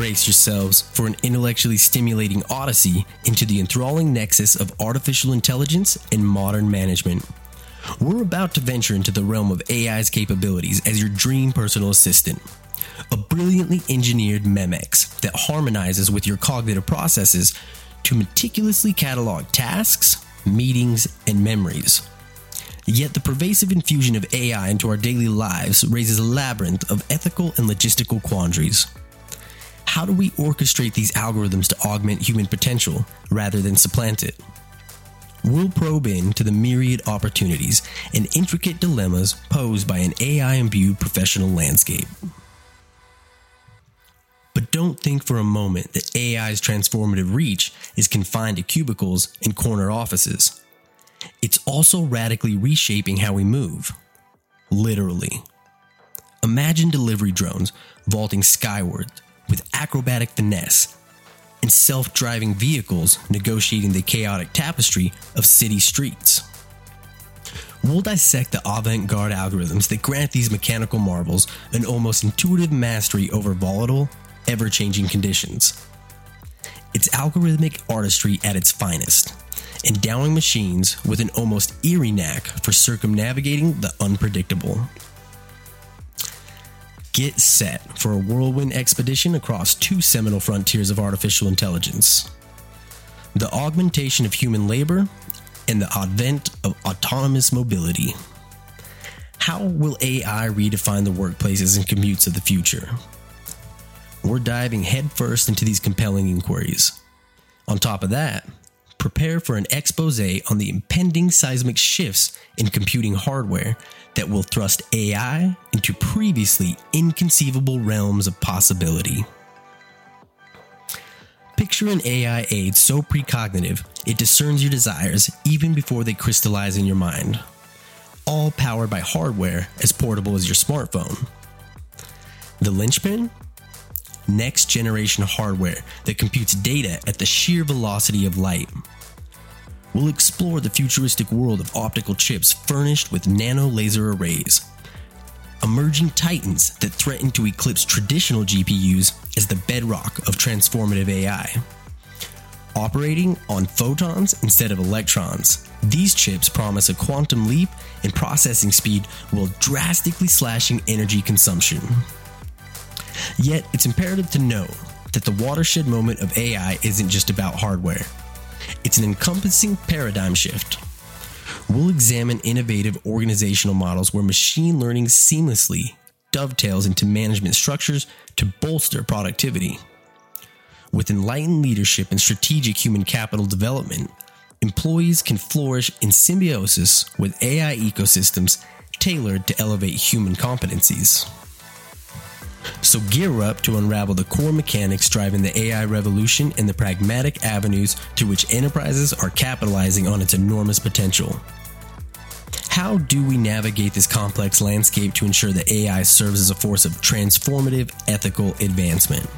Brace yourselves for an intellectually stimulating odyssey into the enthralling nexus of artificial intelligence and modern management. We're about to venture into the realm of AI's capabilities as your dream personal assistant. A brilliantly engineered Memex that harmonizes with your cognitive processes to meticulously catalog tasks, meetings, and memories. Yet the pervasive infusion of AI into our daily lives raises a labyrinth of ethical and logistical quandaries. How do we orchestrate these algorithms to augment human potential rather than supplant it? We'll probe into the myriad opportunities and intricate dilemmas posed by an AI imbued professional landscape. But don't think for a moment that AI's transformative reach is confined to cubicles and corner offices. It's also radically reshaping how we move. Literally. Imagine delivery drones vaulting skyward with acrobatic finesse and self driving vehicles negotiating the chaotic tapestry of city streets. We'll dissect the avant garde algorithms that grant these mechanical marvels an almost intuitive mastery over volatile, ever changing conditions. It's algorithmic artistry at its finest, endowing machines with an almost eerie knack for circumnavigating the unpredictable. Get set for a whirlwind expedition across two seminal frontiers of artificial intelligence the augmentation of human labor and the advent of autonomous mobility. How will AI redefine the workplaces and commutes of the future? We're diving headfirst into these compelling inquiries. On top of that, prepare for an expose on the impending seismic shifts in computing hardware that will thrust AI into previously inconceivable realms of possibility. Picture an AI aid so precognitive it discerns your desires even before they crystallize in your mind. All powered by hardware as portable as your smartphone. The linchpin? Next generation hardware that computes data at the sheer velocity of light. We'll explore the futuristic world of optical chips furnished with nano laser arrays. Emerging titans that threaten to eclipse traditional GPUs as the bedrock of transformative AI. Operating on photons instead of electrons, these chips promise a quantum leap in processing speed while drastically slashing energy consumption. Yet, it's imperative to know that the watershed moment of AI isn't just about hardware. It's an encompassing paradigm shift. We'll examine innovative organizational models where machine learning seamlessly dovetails into management structures to bolster productivity. With enlightened leadership and strategic human capital development, employees can flourish in symbiosis with AI ecosystems tailored to elevate human competencies. So gear up to unravel the core mechanics driving the AI revolution and the pragmatic avenues through which enterprises are capitalizing on its enormous potential. How do we navigate this complex landscape to ensure that AI serves as a force of transformative ethical advancement?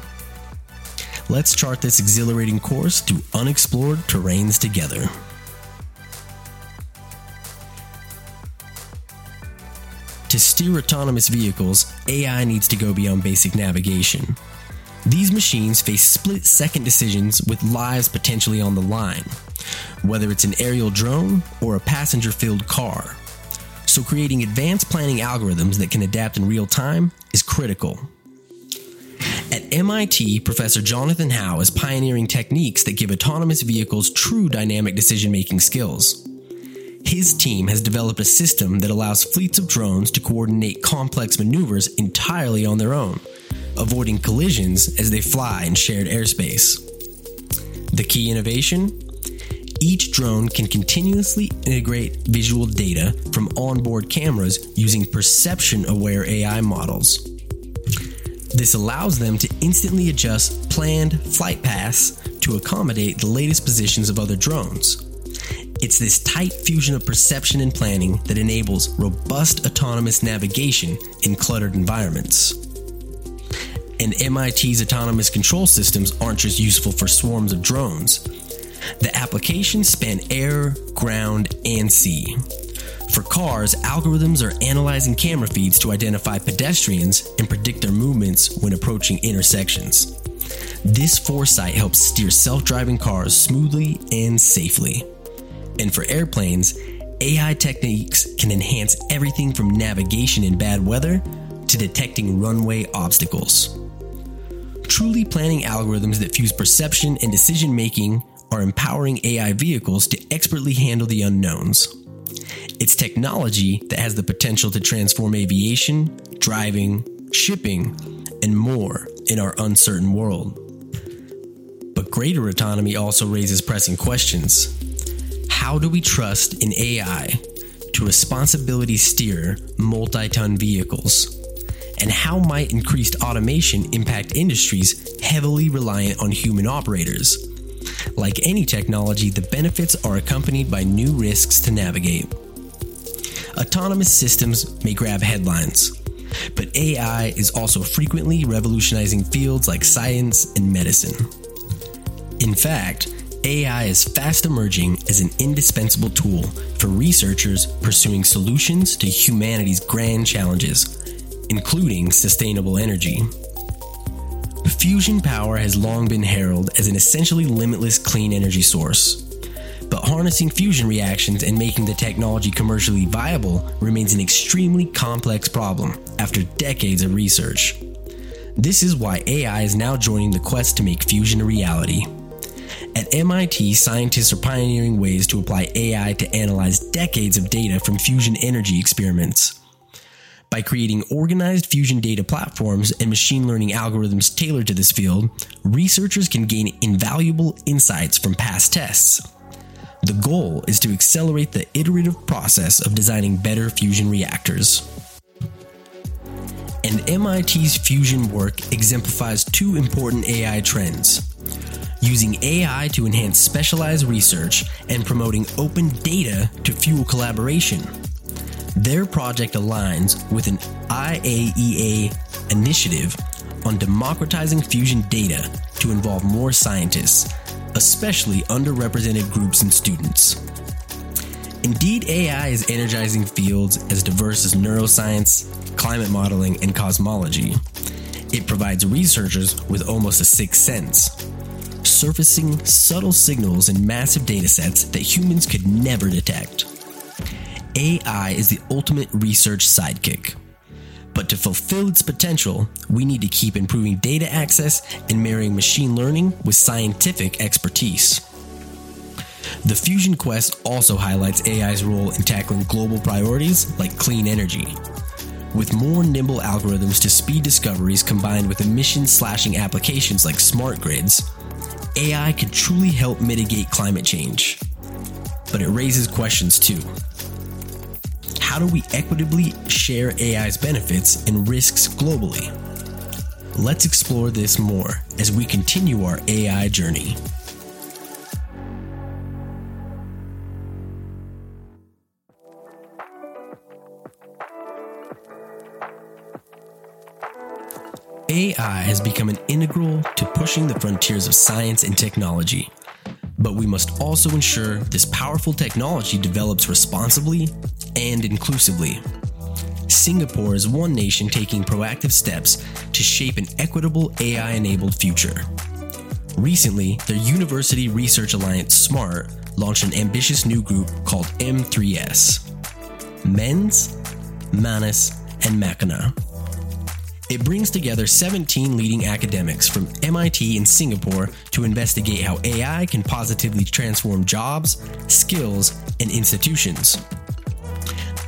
Let's chart this exhilarating course through unexplored terrains together. Steer autonomous vehicles, AI needs to go beyond basic navigation. These machines face split second decisions with lives potentially on the line, whether it's an aerial drone or a passenger filled car. So, creating advanced planning algorithms that can adapt in real time is critical. At MIT, Professor Jonathan How is pioneering techniques that give autonomous vehicles true dynamic decision making skills. His team has developed a system that allows fleets of drones to coordinate complex maneuvers entirely on their own, avoiding collisions as they fly in shared airspace. The key innovation? Each drone can continuously integrate visual data from onboard cameras using perception aware AI models. This allows them to instantly adjust planned flight paths to accommodate the latest positions of other drones. It's this tight fusion of perception and planning that enables robust autonomous navigation in cluttered environments. And MIT's autonomous control systems aren't just useful for swarms of drones. The applications span air, ground, and sea. For cars, algorithms are analyzing camera feeds to identify pedestrians and predict their movements when approaching intersections. This foresight helps steer self driving cars smoothly and safely. And for airplanes, AI techniques can enhance everything from navigation in bad weather to detecting runway obstacles. Truly planning algorithms that fuse perception and decision making are empowering AI vehicles to expertly handle the unknowns. It's technology that has the potential to transform aviation, driving, shipping, and more in our uncertain world. But greater autonomy also raises pressing questions. How do we trust an AI to responsibility steer multi ton vehicles? And how might increased automation impact industries heavily reliant on human operators? Like any technology, the benefits are accompanied by new risks to navigate. Autonomous systems may grab headlines, but AI is also frequently revolutionizing fields like science and medicine. In fact, AI is fast emerging as an indispensable tool for researchers pursuing solutions to humanity's grand challenges, including sustainable energy. Fusion power has long been heralded as an essentially limitless clean energy source. But harnessing fusion reactions and making the technology commercially viable remains an extremely complex problem after decades of research. This is why AI is now joining the quest to make fusion a reality. At MIT, scientists are pioneering ways to apply AI to analyze decades of data from fusion energy experiments. By creating organized fusion data platforms and machine learning algorithms tailored to this field, researchers can gain invaluable insights from past tests. The goal is to accelerate the iterative process of designing better fusion reactors. And MIT's fusion work exemplifies two important AI trends using AI to enhance specialized research and promoting open data to fuel collaboration. Their project aligns with an IAEA initiative on democratizing fusion data to involve more scientists, especially underrepresented groups and students. Indeed, AI is energizing fields as diverse as neuroscience, climate modeling, and cosmology. It provides researchers with almost a sixth sense, surfacing subtle signals in massive datasets that humans could never detect. AI is the ultimate research sidekick. But to fulfill its potential, we need to keep improving data access and marrying machine learning with scientific expertise. The Fusion Quest also highlights AI's role in tackling global priorities like clean energy. With more nimble algorithms to speed discoveries combined with emission slashing applications like smart grids, AI could truly help mitigate climate change. But it raises questions too how do we equitably share AI's benefits and risks globally? Let's explore this more as we continue our AI journey. AI has become an integral to pushing the frontiers of science and technology but we must also ensure this powerful technology develops responsibly and inclusively. Singapore is one nation taking proactive steps to shape an equitable AI enabled future. Recently, their University Research Alliance SMART launched an ambitious new group called M3S Mens, Manus, and Machina it brings together 17 leading academics from MIT and Singapore to investigate how AI can positively transform jobs, skills, and institutions.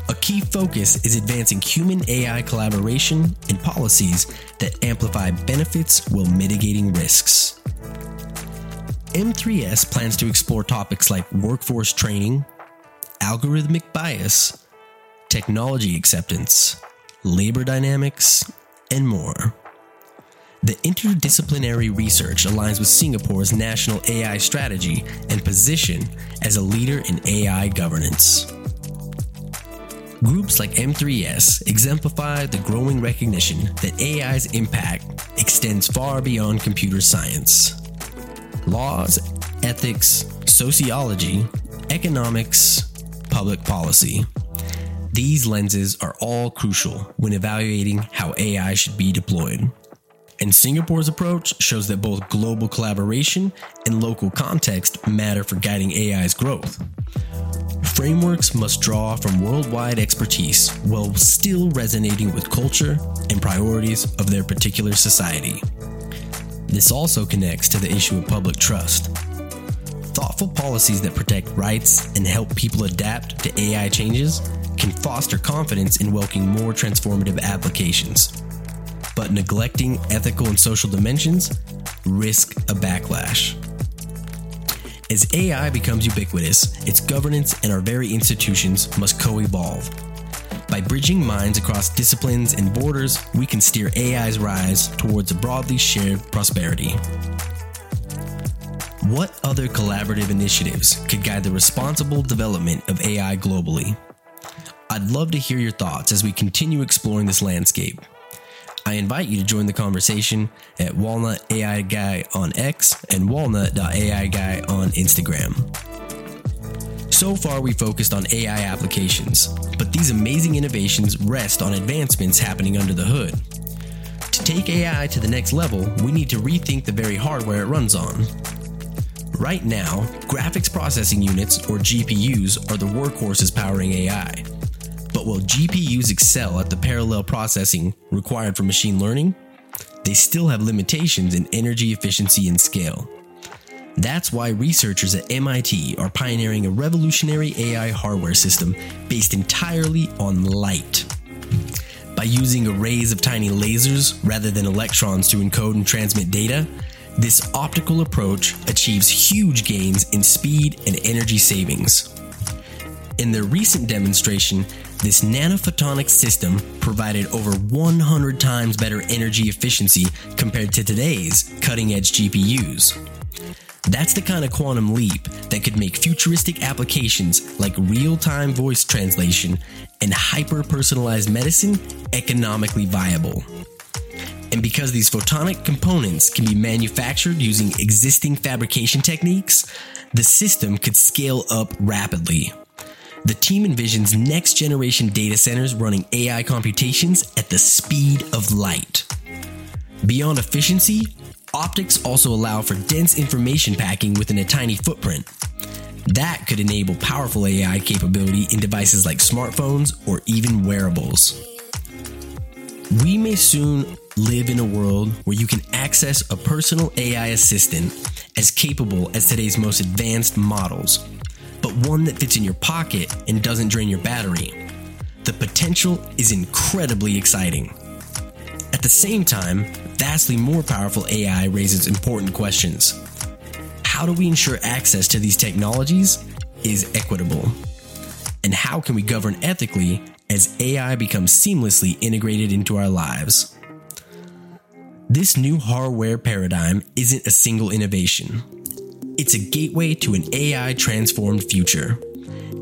A key focus is advancing human AI collaboration and policies that amplify benefits while mitigating risks. M3S plans to explore topics like workforce training, algorithmic bias, technology acceptance, labor dynamics, and more. The interdisciplinary research aligns with Singapore's national AI strategy and position as a leader in AI governance. Groups like M3S exemplify the growing recognition that AI's impact extends far beyond computer science. Laws, ethics, sociology, economics, public policy. These lenses are all crucial when evaluating how AI should be deployed. And Singapore's approach shows that both global collaboration and local context matter for guiding AI's growth. Frameworks must draw from worldwide expertise while still resonating with culture and priorities of their particular society. This also connects to the issue of public trust. Thoughtful policies that protect rights and help people adapt to AI changes can foster confidence in welcoming more transformative applications. But neglecting ethical and social dimensions risk a backlash. As AI becomes ubiquitous, its governance and our very institutions must co evolve. By bridging minds across disciplines and borders, we can steer AI's rise towards a broadly shared prosperity. What other collaborative initiatives could guide the responsible development of AI globally? I'd love to hear your thoughts as we continue exploring this landscape. I invite you to join the conversation at Walnut AI Guy on X and walnut.ai guy on Instagram. So far, we focused on AI applications, but these amazing innovations rest on advancements happening under the hood. To take AI to the next level, we need to rethink the very hardware it runs on. Right now, graphics processing units, or GPUs, are the workhorses powering AI. While GPUs excel at the parallel processing required for machine learning, they still have limitations in energy efficiency and scale. That's why researchers at MIT are pioneering a revolutionary AI hardware system based entirely on light. By using arrays of tiny lasers rather than electrons to encode and transmit data, this optical approach achieves huge gains in speed and energy savings. In their recent demonstration, this nanophotonic system provided over 100 times better energy efficiency compared to today's cutting edge GPUs. That's the kind of quantum leap that could make futuristic applications like real time voice translation and hyper personalized medicine economically viable. And because these photonic components can be manufactured using existing fabrication techniques, the system could scale up rapidly. The team envisions next generation data centers running AI computations at the speed of light. Beyond efficiency, optics also allow for dense information packing within a tiny footprint. That could enable powerful AI capability in devices like smartphones or even wearables. We may soon live in a world where you can access a personal AI assistant as capable as today's most advanced models one that fits in your pocket and doesn't drain your battery. The potential is incredibly exciting. At the same time, vastly more powerful AI raises important questions. How do we ensure access to these technologies is equitable? And how can we govern ethically as AI becomes seamlessly integrated into our lives? This new hardware paradigm isn't a single innovation. It's a gateway to an AI transformed future.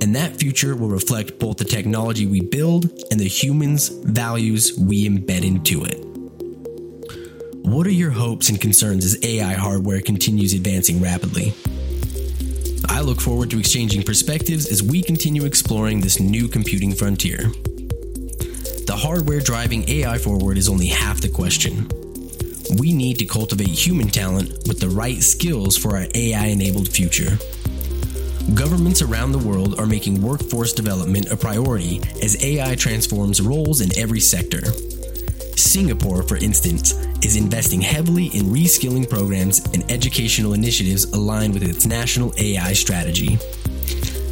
And that future will reflect both the technology we build and the humans' values we embed into it. What are your hopes and concerns as AI hardware continues advancing rapidly? I look forward to exchanging perspectives as we continue exploring this new computing frontier. The hardware driving AI forward is only half the question we need to cultivate human talent with the right skills for our AI enabled future. Governments around the world are making workforce development a priority as AI transforms roles in every sector. Singapore, for instance, is investing heavily in reskilling programs and educational initiatives aligned with its national AI strategy.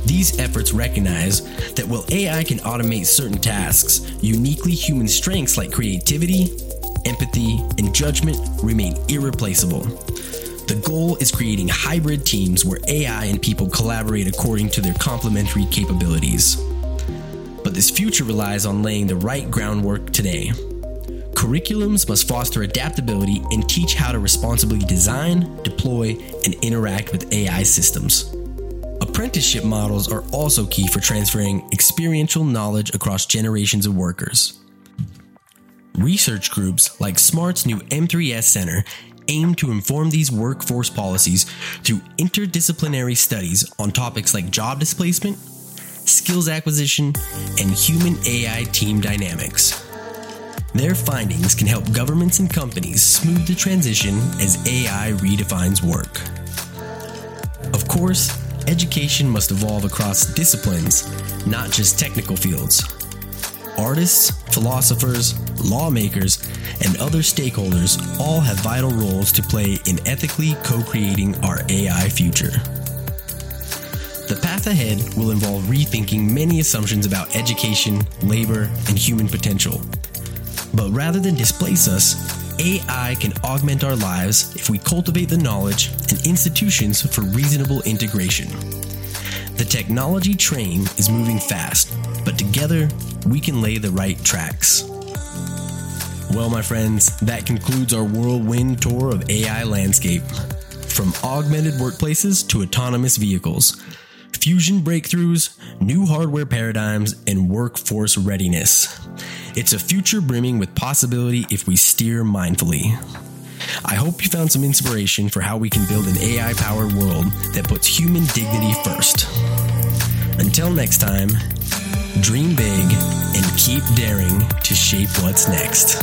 These efforts recognize that while AI can automate certain tasks, uniquely human strengths like creativity, empathy, and judgment remain irreplaceable. The goal is creating hybrid teams where AI and people collaborate according to their complementary capabilities. But this future relies on laying the right groundwork today. Curriculums must foster adaptability and teach how to responsibly design, deploy, and interact with AI systems. Apprenticeship models are also key for transferring experiential knowledge across generations of workers. Research groups like SMART's new M3S Center aim to inform these workforce policies through interdisciplinary studies on topics like job displacement, skills acquisition, and human AI team dynamics. Their findings can help governments and companies smooth the transition as AI redefines work. Of course, education must evolve across disciplines, not just technical fields. Artists, philosophers, lawmakers, and other stakeholders all have vital roles to play in ethically co creating our AI future. The path ahead will involve rethinking many assumptions about education, labor, and human potential. But rather than displace us, AI can augment our lives if we cultivate the knowledge and institutions for reasonable integration. The technology train is moving fast, but together we can lay the right tracks. Well, my friends, that concludes our whirlwind tour of AI landscape. From augmented workplaces to autonomous vehicles, fusion breakthroughs, new hardware paradigms, and workforce readiness. It's a future brimming with possibility if we steer mindfully. I hope you found some inspiration for how we can build an AI powered world that puts human dignity first. Until next time, dream big and keep daring to shape what's next.